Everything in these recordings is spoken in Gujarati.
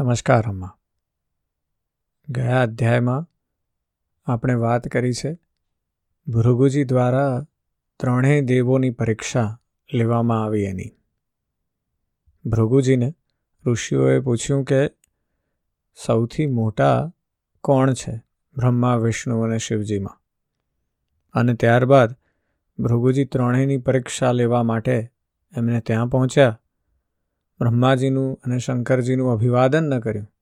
નમસ્કાર, અમ્મા. ગયા અધ્યાયમાં આપણે વાત કરી છે, ભૃગુજી દ્વારા ત્રણેય દેવોની પરીક્ષા લેવામાં આવી એની. ભૃગુજીને ઋષિઓએ પૂછ્યું કે, સૌથી મોટા કોણ છે બ્રહ્મા, વિષ્ણુ અને શિવજીમાં? અને ત્યારબાદ ભૃગુજી ત્રણેયની પરીક્ષા લેવા માટે એમને ત્યાં પહોંચ્યા બ્રહ્માજીનું અને શંકરજીનું અભિવાદન ન કર્યું.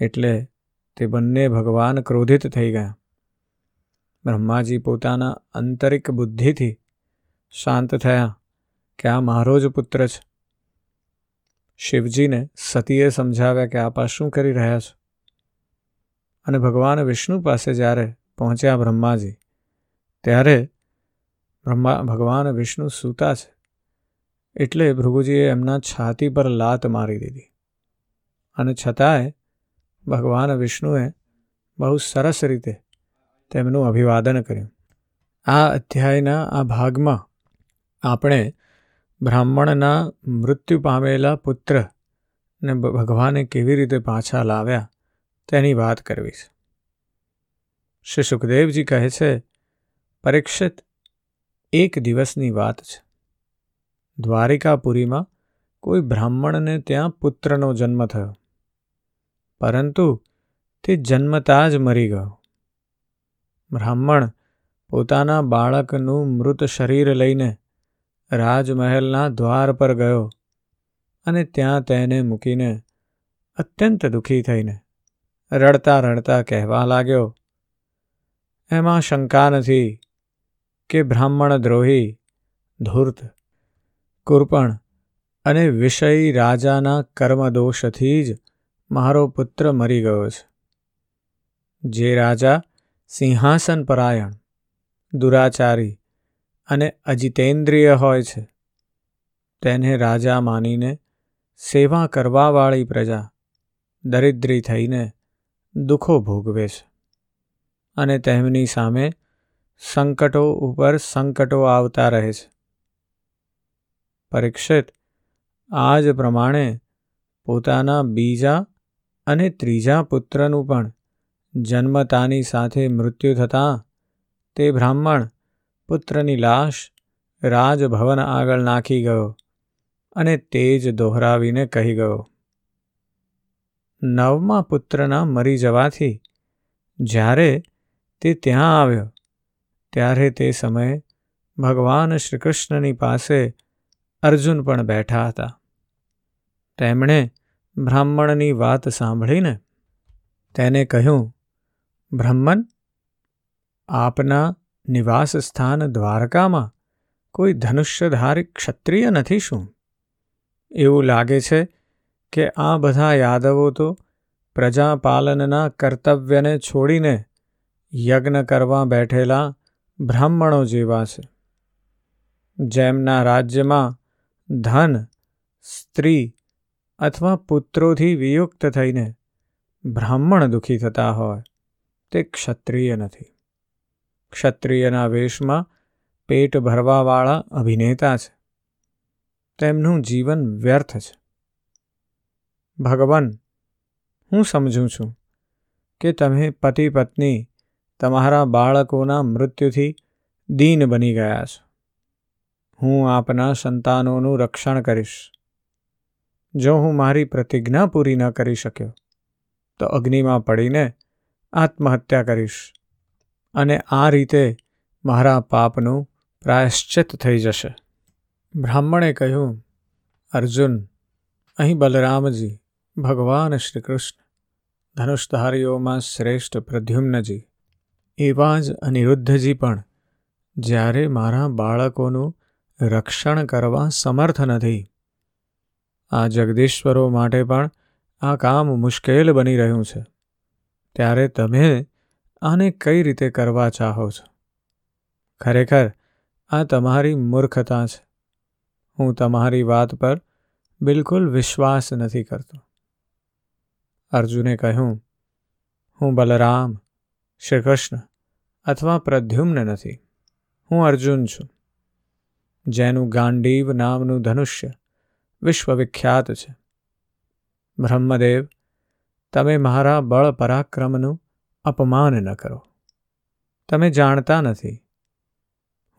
એટલે તે બંને ભગવાન ક્રોધિત થઈ ગયા. બ્રહ્માજી પોતાના આંતરિક બુદ્ધિથી શાંત થયા કે આ મારો જ પુત્ર છે. શિવજીને સતીએ સમજાવ્યા કે આપ શું કરી રહ્યા છો? અને ભગવાન વિષ્ણુ પાસે જ્યારે પહોંચ્યા બ્રહ્માજી, ત્યારે બ્રહ્મા, ભગવાન વિષ્ણુ સૂતા છે. એટલે ભૃગુજીએ એમના છાતી પર લાત મારી દીધી. અને છતાંય ભગવાન વિષ્ણુએ બહુ સરસ રીતે તેમનું અભિવાદન કર્યું. આ અધ્યાયના આ ભાગમાં આપણે બ્રાહ્મણના મૃત્યુ પામેલા પુત્ર ને ભગવાને કેવી રીતે પાછા લાવ્યા તેની વાત કરવી છે. શ્રી સુખદેવજી કહે છે, પરીક્ષિત એક દિવસની વાત છે. દ્વારિકાપુરીમાં કોઈ બ્રાહ્મણને ત્યાં પુત્રનો જન્મ થયો. પરંતુ તે જન્મતા જ મરી ગયો. બ્રાહ્મણ પોતાના બાળકનું મૃત શરીર લઈને રાજમહેલના દ્વાર પર ગયો અને ત્યાં તેને મૂકીને અત્યંત દુઃખી થઈને રડતા રડતા કહેવા લાગ્યો, એમાં શંકા નથી કે બ્રાહ્મણ દ્રોહી ધૂર્ત કુરપણ અને વિષય રાજાના કર્મદોષથી જ મારો પુત્ર મરી ગયો છે. જે રાજા સિંહાસન પરાયણ, દુરાચારી અને અજિતેન્દ્રિય હોય છે, તેને રાજા માનીને સેવા કરવાવાળી પ્રજા દરિદ્રી થઈને દુઃખો ભોગવે છે અને તેમની સામે સંકટો ઉપર સંકટો આવતા રહે છે. પરીક્ષિત. આ જ પ્રમાણે પોતાના બીજા અને ત્રીજા પુત્રનું પણ જન્મતાની સાથે મૃત્યુ થતાં તે બ્રાહ્મણ પુત્રની લાશ રાજભવન આગળ નાખી ગયો અને તે જ દોહરાવીને કહી ગયો, નવમા પુત્રના મરી જવાથી જ્યારે તે ત્યાં આવ્યો, ત્યારે તે સમયે ભગવાન શ્રીકૃષ્ણની પાસે અર્જુન પણ બેઠા હતા. તેમણે બ્રાહ્મણની વાત સાંભળીને તેને કહ્યું બ્રહ્મન આપના નિવાસ સ્થાન દ્વારકામાં કોઈ ધનુષ્યધારી ક્ષત્રિય નથી શું? એવું લાગે છે કે આ બધા યાદવો તો પ્રજાપાલનના કર્તવ્યને છોડીને યજ્ઞ કરવા બેઠેલા બ્રાહ્મણો જેવા છે. જેમના રાજ્યમાં ધન, સ્ત્રી અથવા પુત્રોથી વિયુક્ત થઈને બ્રાહ્મણ દુઃખી થતા હોય, તે ક્ષત્રિય નથી. ક્ષત્રિયના વેશમાં પેટ ભરવાવાળા અભિનેતા છે. તેમનું જીવન વ્યર્થ છે. ભગવાન, હું સમજું છું કે તમે પતિ પત્ની તમારા બાળકોના મૃત્યુથી દીન બની ગયા છો. હું આપના સંતાનોનું રક્ષણ કરીશ. જો હું મારી પ્રતિજ્ઞા પૂરી ન કરી શક્યો, તો અગ્નિમાં પડીને આત્મહત્યા કરીશ અને આ રીતે મારા પાપનું પ્રાયશ્ચિત થઈ જશે. બ્રાહ્મણે કહ્યું, અર્જુન, અહીં બલરામજી, ભગવાન શ્રી કૃષ્ણ ધનુષધારીઓમાં શ્રેષ્ઠ પ્રદ્યુમ્નજી, એવા જ અનિરુદ્ધજી પણ જ્યારે મારા બાળકોનું રક્ષણ કરવા સમર્થ નથી. આ જગદીશ્વરો માટે પણ આ કામ મુશ્કેલ બની રહ્યું છે. ત્યારે તમે આને કઈ રીતે કરવા ચાહો છો? ખરેખર, આ તમારી મૂર્ખતા છે. હું તમારી વાત પર બિલકુલ વિશ્વાસ નથી કરતો. અર્જુને કહ્યું, હું બલરામ શ્રી કૃષ્ણ અથવા પ્રદ્યુમ્ન નથી. હું અર્જુન છું. જેનું ગાંડીવ નામનું ધનુષ્ય વિશ્વવિખ્યાત છે. બ્રહ્મદેવ, તમે મારા બળ પરાક્રમનું અપમાન ન કરો. તમે જાણતા નથી.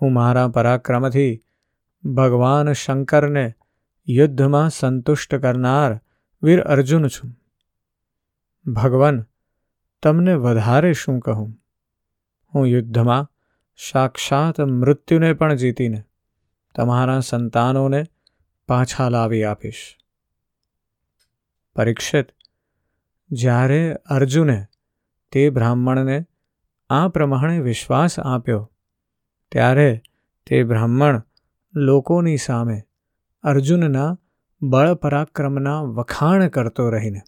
હું મારા પરાક્રમથી ભગવાન શંકરને યુદ્ધમાં સંતુષ્ટ કરનાર વીર અર્જુન છું. ભગવાન, તમને વધારે શું કહું? હું યુદ્ધમાં સાક્ષાત મૃત્યુને પણ જીતીને તમારા સંતાનોને પાછા લાવી આપીશ. પરીક્ષિત, જ્યારે અર્જુને તે બ્રાહ્મણને આ પ્રમાણે વિશ્વાસ આપ્યો, ત્યારે તે બ્રાહ્મણ લોકોની સામે અર્જુનના બળ પરાક્રમના વખાણ કરતો રહીને,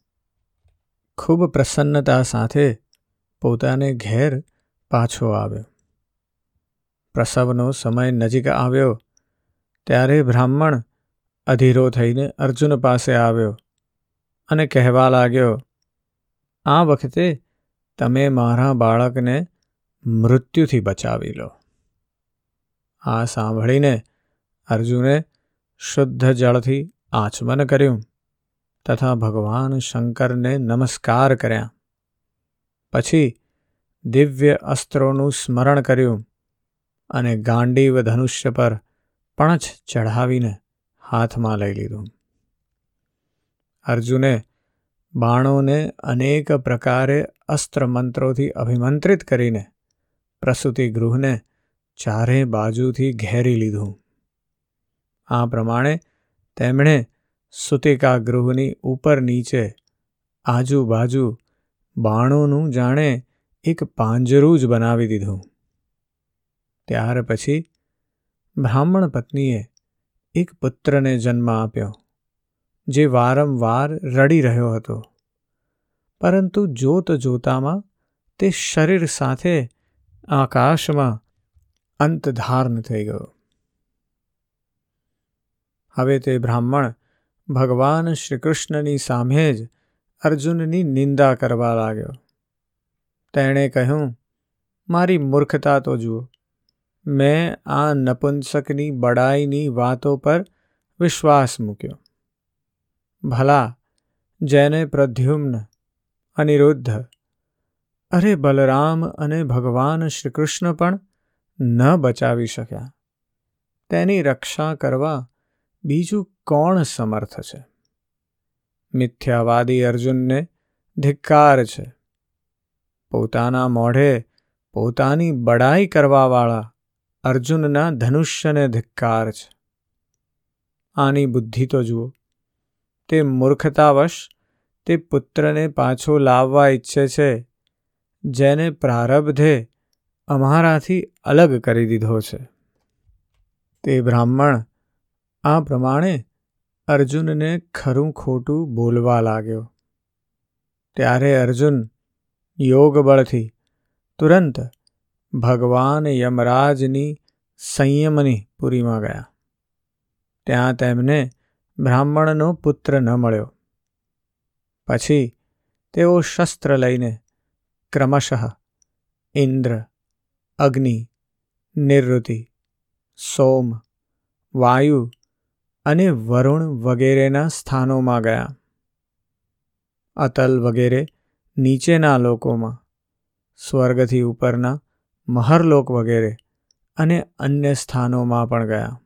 ખૂબ પ્રસન્નતા સાથે પોતાને ઘેર પાછો આવ્યો. પ્રસવનો સમય નજીક આવ્યો ત્યારે બ્રાહ્મણ અધીરો થઈને અર્જુન પાસે આવ્યો અને કહેવા લાગ્યો, આ વખતે તમે મારા બાળકને મૃત્યુથી બચાવી લો. આ સાંભળીને અર્જુને શુદ્ધ જળથી આચમન કર્યું તથા ભગવાન શંકરને નમસ્કાર કર્યા. પછી દિવ્ય અસ્ત્રોનું સ્મરણ કર્યું અને ગાંડીવ ધનુષ્ય પર પણછ ચઢાવીને હાથમાં લઈ લીધું. અર્જુને બાણોને અનેક પ્રકારે અસ્ત્ર મંત્રોથી અભિમંત્રિત કરીને પ્રસૂતિ ગૃહને ચારે બાજુથી ઘેરી લીધું. આ પ્રમાણે તેમણે સુતિકા ગૃહની ઉપર નીચે આજુબાજુ બાણોનું જાણે એક પાંજરું જ બનાવી દીધું. ત્યાર પછી બ્રાહ્મણ પત્નીએ એક પુત્રને જન્મ આપ્યો, જે વારંવાર રડી રહ્યો હતો. પરંતુ જોત જોતામાં તે શરીર સાથે આકાશમાં અંતધાર્ન થઈ ગયો. હવે તે બ્રાહ્મણ ભગવાન શ્રીકૃષ્ણની સામે જ અર્જુનની નિંદા કરવા લાગ્યો. તેણે કહ્યું, મારી મૂર્ખતા તો જુઓ. મેં આ નપુંસકની બડાઈની વાતો પર વિશ્વાસ મૂક્યો. ભલા, જેને પ્રદ્યુમ્ન, અનિરુદ્ધ, અરે બલરામ અને ભગવાન શ્રીકૃષ્ણ પણ ન બચાવી શક્યા. તેની રક્ષા કરવા બીજું કોણ સમર્થ છે? મિથ્યાવાદી અર્જુનને ધિક્કાર છે. પોતાના મોઢે પોતાની બડાઈ કરવાવાળા અર્જુનના ધનુષ્યને ધિક્કાર છે. આની બુદ્ધિ તો જુઓ. તે મૂર્ખતાવશ, તે પુત્રને પાછો લાવવા ઈચ્છે છે, જેને પ્રારબ્ધે અમારાથી અલગ કરી દીધો છે. તે બ્રાહ્મણ, આ પ્રમાણે અર્જુનને ખરું ખોટું બોલવા લાગ્યો. ત્યારે અર્જુન યોગ બળથી તુરંત ભગવાન યમરાજની સંયમની પુરીમાં ગયા. ત્યાં તેમને બ્રાહ્મણનો પુત્ર ન મળ્યો. પછી તેઓ શસ્ત્ર લઈને ક્રમશઃ ઇન્દ્ર, અગ્નિ, નિવૃત્તિ, સોમ, વાયુ અને વરુણ વગેરેના સ્થાનોમાં ગયા. અતલ વગેરે નીચેના લોકોમાં સ્વર્ગથી ઉપરના મહરલોક વગેરે અને અન્ય સ્થાનોમાં પણ ગયા.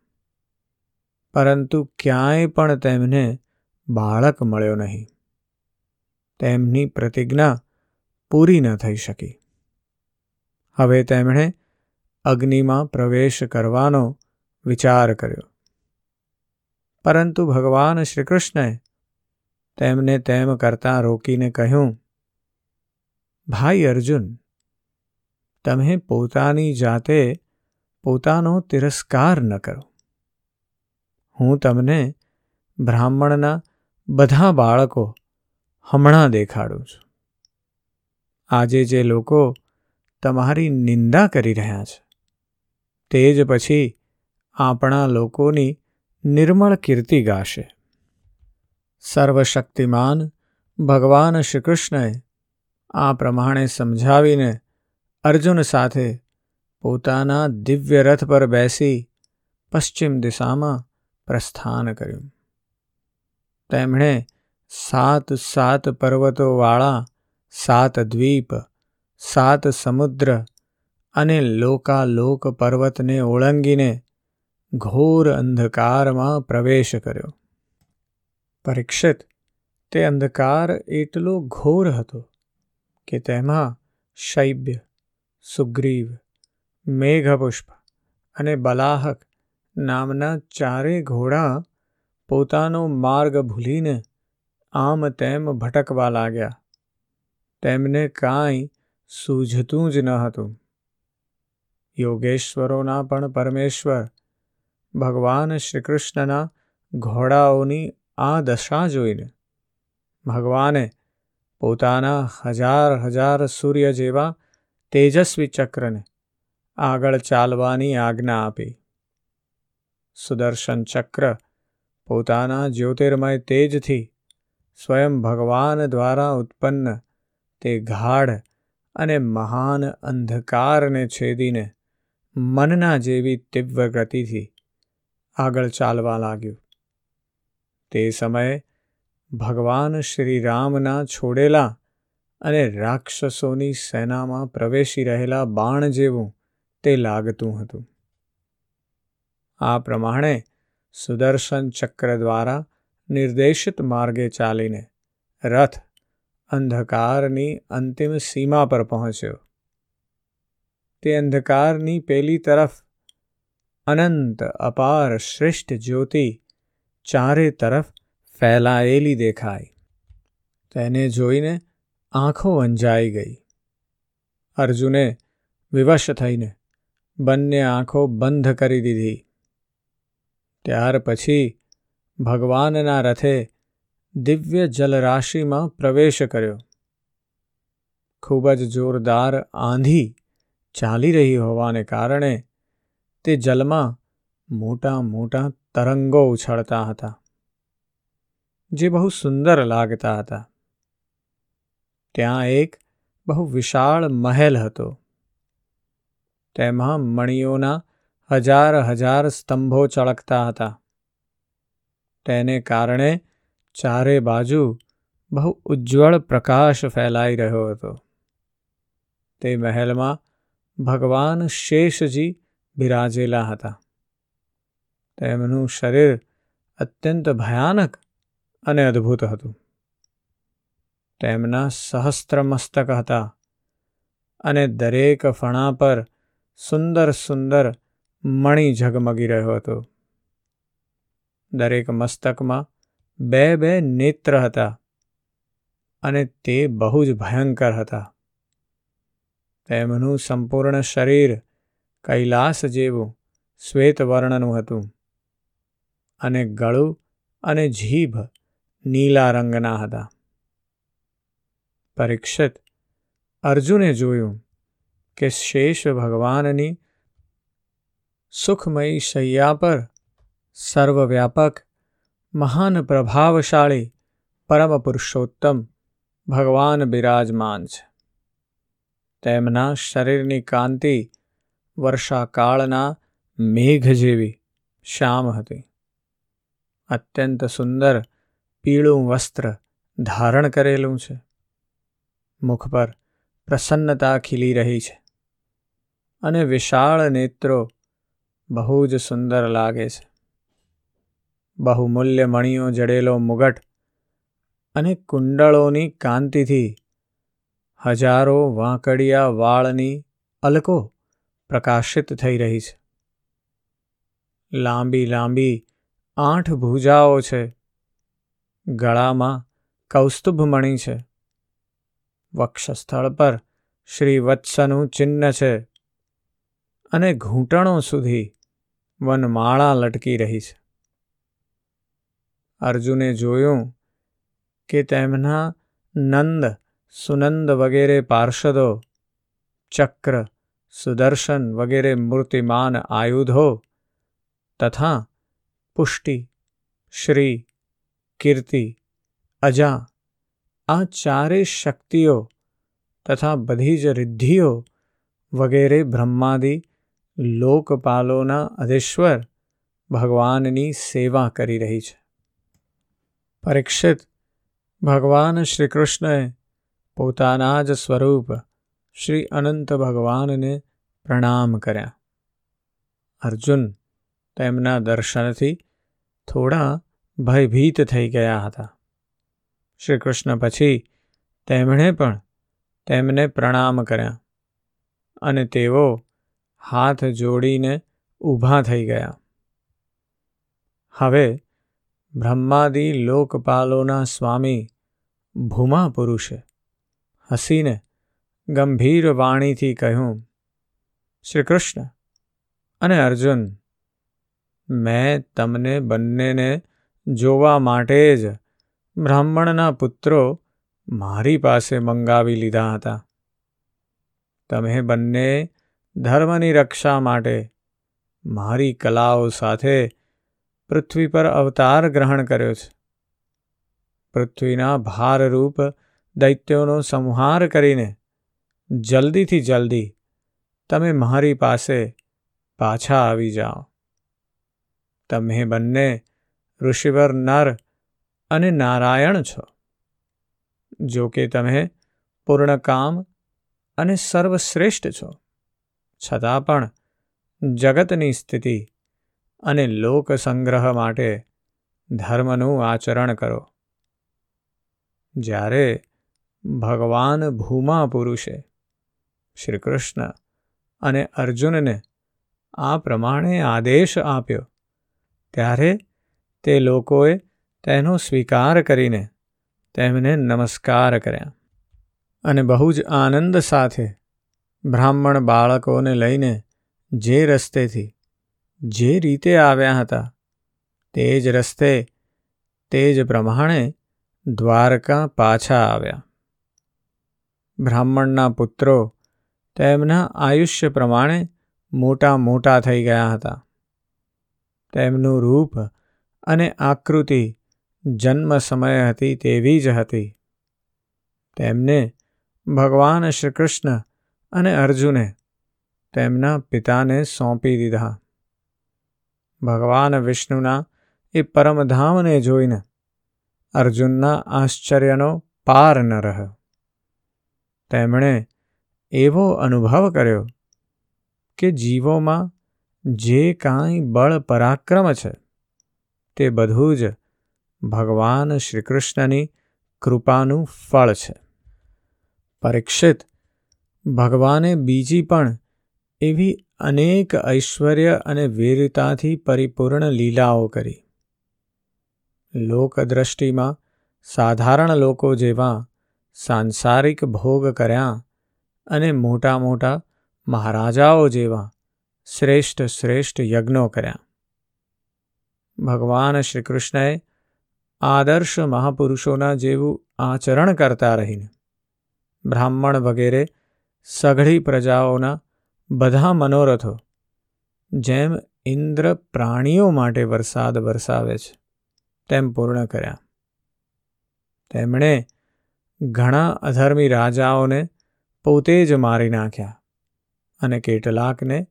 પરંતુ ક્યાંય પણ તેમને બાળક મળ્યો નહીં. તેમની પ્રતિજ્ઞા પૂરી ન થઈ શકી. હવે તેમણે અગ્નિમાં પ્રવેશ કરવાનો વિચાર કર્યો. પરંતુ ભગવાન શ્રીકૃષ્ણએ તેમને તેમ કરતાં રોકીને કહ્યું, ભાઈ અર્જુન તમે પોતાની જાતે પોતાનો તિરસ્કાર ન કરો. હું તમને બ્રાહ્મણના બધા બાળકો હમણાં દેખાડું છું. આજે જે લોકો તમારી નિંદા કરી રહ્યા છે, તે જ પછી આપણા લોકોની નિર્મળ કીર્તિ ગાશે. સર્વશક્તિમાન ભગવાન શ્રીકૃષ્ણએ આ પ્રમાણે સમજાવીને અર્જુન સાથે પોતાના દિવ્ય રથ પર બેસી પશ્ચિમ દિશામાં પ્રસ્થાન કર્યું. તેમણે સાત સાત પર્વતોવાળા, સાત દ્વીપ, સાત સમુદ્ર અને લોકાલોક પર્વતને ઓળંગીને ઘોર અંધકારમાં પ્રવેશ કર્યો. પરીક્ષિત, તે અંધકાર એટલો ઘોર હતો કે તેમાં શૈબ્ય સુગ્રીવ, મેઘપુષ્પ અને બલાહક નામના ચારે ઘોડા પોતાનો માર્ગ ભૂલીને આમ તેમ ભટકવા લાગ્યા. તેમને કાંઈ સૂઝતું જ ન હતું. યોગેશ્વરોના પણ પરમેશ્વર, ભગવાન શ્રીકૃષ્ણના ઘોડાઓની આ દશા જોઈને. ભગવાને પોતાના હજાર હજાર સૂર્ય જેવા તેજસ્વી ચક્રને આગળ ચાલવાની આજ્ઞા આપી. સુદર્શન ચક્ર પોતાના જ્યોતિર્મય તેજથી સ્વયં ભગવાન દ્વારા ઉત્પન્ન તે ગાઢ અને મહાન અંધકારને છેદીને મનના જેવી તીવ્ર ગતિથી આગળ ચાલવા લાગ્યું. તે સમયે ભગવાન શ્રી રામના છોડેલા અને રાક્ષસોની સેનામાં પ્રવેશી રહેલા બાણ જેવું તે લાગતું હતું. આ પ્રમાણે સુદર્શન ચક્ર દ્વારા નિર્દેશિત માર્ગે ચાલીને રથ અંધકારની અંતિમ સીમા પર પહોંચ્યો. તે અંધકારની પેલી તરફ અનંત અપાર શ્રેષ્ઠ જ્યોતિ ચારે તરફ ફેલાયેલી દેખાય તેને જોઈને આંખો અંજાઈ ગઈ. અર્જુને વિવશ થઈને બંને આંખો બંધ કરી દીધી. ત્યાર પછી ભગવાનના રથે દિવ્ય જલરાશિમાં પ્રવેશ કર્યો. ખૂબ જ જોરદાર આંધી ચાલી રહી હોવાને કારણે તે જલમાં મોટા મોટા તરંગો ઉછળતા હતા, જે બહુ સુંદર લાગતા હતા. ત્યાં એક બહુ વિશાળ મહેલ હતો. તેમાં મણીઓના હજાર હજાર સ્તંભો ચળકતા હતા. તેને કારણે ચારે બાજુ બહુ ઉજ્જવળ પ્રકાશ ફેલાઈ રહ્યો હતો. તે મહેલમાં ભગવાન શેષજી બિરાજેલા હતા. તેમનું શરીર અત્યંત ભયાનક અને અદ્ભુત હતું. તેમના સહસ્ત્ર મસ્તક હતા અને દરેક ફણા પર સુંદર સુંદર મણી ઝગમગી રહ્યો હતો. દરેક મસ્તકમાં બે બે નેત્ર હતા અને તે બહુ જ ભયંકર હતા. તેમનું સંપૂર્ણ શરીર કૈલાસ જેવું શ્વેત વર્ણનું હતું અને ગળું અને જીભ નીલા રંગના હતા. પરીક્ષિત. અર્જુને જોયું કે શેષ ભગવાનની સુખમયી શૈયા પર સર્વવ્યાપક, મહાન પ્રભાવશાળી પરમ પુરુષોત્તમ ભગવાન બિરાજમાન છે. તેમના શરીરની કાંતિ વર્ષાકાળના મેઘ જેવી શ્યામ હતી. અત્યંત સુંદર પીળું વસ્ત્ર ધારણ કરેલું છે. મુખ પર પ્રસન્નતા ખીલી રહી છે અને વિશાળ નેત્રો બહુ જ સુંદર લાગે છે. બહુમૂલ્ય મણીઓ જડેલો મુગટ અને કુંડળોની કાંતિથી હજારો વાંકડિયા વાળની અલકો પ્રકાશિત થઈ રહી છે. લાંબી લાંબી આઠ ભૂજાઓ છે. ગળામાં કૌસ્તુભમણી છે. વક્ષસ્થળ પર શ્રીવત્સનું ચિહ્ન છે અને ઘૂંટણો સુધી વનમાળા લટકી રહી છે. અર્જુને જોયું કે તેમના નંદ, સુનંદ વગેરે પાર્ષદો, ચક્ર, સુદર્શન વગેરે મૂર્તિમાન આયુધો તથા પુષ્ટિ, શ્રી, કીર્તિ, અજા આ ચારેય શક્તિઓ તથા બધી જ રિદ્ધિઓ વગેરે બ્રહ્માદિ લોકપાલોના અધેશ્વર ભગવાનની સેવા કરી રહી છે. પરીક્ષિત ભગવાન શ્રી કૃષ્ણએ પોતાના જ સ્વરૂપ શ્રી અનંત ભગવાનને પ્રણામ કર્યા. અર્જુન તેમના દર્શનથી થોડા ભયભીત થઈ ગયા હતા. શ્રી કૃષ્ણ પછી તેમણે પણ તેમને પ્રણામ કર્યા અને તેઓ હાથ જોડીને ઊભા થઈ ગયા. હવે બ્રહ્માદિ લોકપાલોના સ્વામી ભૂમા પુરુષે હસીને ગંભીર વાણીથી કહ્યું શ્રી કૃષ્ણ અને અર્જુન, મેં તમને બંનેને જોવા માટે જ બ્રાહ્મણના પુત્રો મારી પાસે મંગાવી લીધા હતા. તમે બંને ધર્મની રક્ષા માટે મારી કલાઓ સાથે પૃથ્વી પર અવતાર ગ્રહણ કર્યો છે. પૃથ્વીના ભારરૂપ દૈત્યોનો સંહાર કરીને જલ્દીથી જલ્દી તમે મારી પાસે પાછા આવી જાઓ. તમે બંને ઋષિવર નર અને નારાયણ છો. જો કે તમે પૂર્ણકામ અને સર્વશ્રેષ્ઠ છો. છતાં પણ જગતની સ્થિતિ અને લોક સંગ્રહ માટે ધર્મનું આચરણ કરો. જ્યારે ભગવાન ભૂમા પુરુષે શ્રી કૃષ્ણ અને અર્જુનને આ પ્રમાણે આદેશ આપ્યો, ત્યારે તે લોકોએ તેનો સ્વીકાર કરીને તેમને નમસ્કાર કર્યા. અને બહુ જ આનંદ સાથે બ્રાહ્મણ બાળકોને લઈને જે રસ્તેથી જે રીતે આવ્યા હતા તે જ રસ્તે તે જ પ્રમાણે દ્વારકા પાછા આવ્યા. બ્રાહ્મણના પુત્રો તેમના આયુષ્ય પ્રમાણે મોટા મોટા થઈ ગયા હતા. તેમનું રૂપ અને આકૃતિ જન્મ સમયે હતી તેવી જ હતી. તેમને ભગવાન શ્રી કૃષ્ણ અને અર્જુને તેમના પિતાને સોંપી દીધા. ભગવાન વિષ્ણુના એ પરમધામને જોઈને અર્જુનના આશ્ચર્યનો પાર ન રહ્યો. તેમણે એવો અનુભવ કર્યો કે જીવોમાં જે કાંઈ બળ પરાક્રમ છે તે બધું જ ભગવાન શ્રીકૃષ્ણની કૃપાનું ફળ છે. પરીક્ષિત, ભગવાને બીજી પણ એવી અનેક ઐશ્વર્ય અને વીરતાથી પરિપૂર્ણ લીલાઓ કરી. લોકદ્રષ્ટિમાં સાધારણ લોકો જેવા સાંસારિક ભોગ કર્યા અને મોટા મોટા મહારાજાઓ જેવા શ્રેષ્ઠ શ્રેષ્ઠ યજ્ઞો કર્યા. ભગવાન શ્રી કૃષ્ણએ આદર્શ મહાપુરુષોના જેવું આચરણ કરતા રહીને. બ્રાહ્મણ વગેરે સઘળી પ્રજાઓના બધા મનોરથો જેમ ઇન્દ્ર પ્રાણીઓ માટે વરસાદ વરસાવે છે, તેમ પૂર્ણ કર્યા. તેમણે ઘણા અધર્મી રાજાઓને પોતે જ મારી નાખ્યા અને કેટલાકને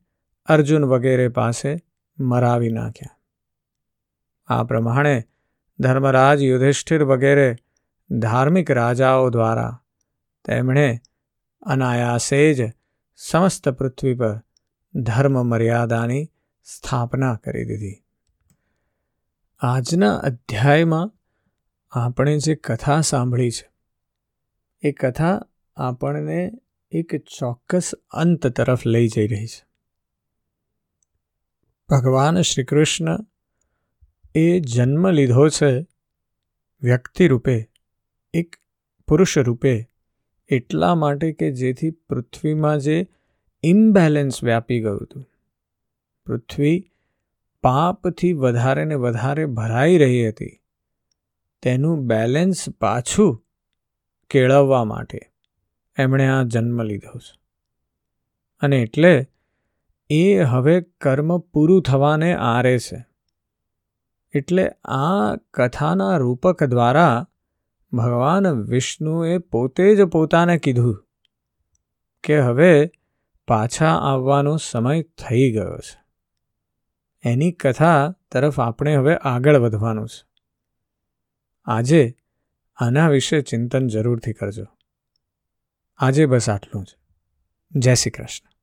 અર્જુન વગેરે પાસે મરાવી નાખ્યા. આ પ્રમાણે ધર્મરાજ યુધિષ્ઠિર વગેરે ધાર્મિક રાજાઓ દ્વારા તેમણે અનાયાસે જ સમસ્ત પૃથ્વી પર ધર્મ મર્યાદાની સ્થાપના કરી દીધી. આજના અધ્યાયમાં આપણે જે કથા સાંભળી છે, એ કથા આપણને એક ચોક્કસ અંત તરફ લઈ જઈ રહી છે. ભગવાન શ્રી કૃષ્ણ એ જન્મ લીધો છે વ્યક્તિ રૂપે, એક પુરુષ રૂપે, એટલા માટે કે જેથી પૃથ્વીમાં જે ઇમ્બેલેન્સ વ્યાપી ગયું હતું. પૃથ્વી પાપથી વધારે ને વધારે ભરાઈ રહી હતી. તેનું બેલેન્સ પાછું કેળવવા માટે એમણે આ જન્મ લીધો છે. અને એટલે એ હવે કર્મ પૂરું થવાને આરે છે. એટલે આ કથાના રૂપક દ્વારા ભગવાન વિષ્ણુએ પોતે જ પોતાને કીધું કે હવે પાછા આવવાનો સમય થઈ ગયો છે. એની કથા તરફ આપણે હવે આગળ વધવાનું છે. આજે આના વિશે ચિંતન જરૂરથી કરજો. આજે બસ આટલું જ. જય શ્રી કૃષ્ણ.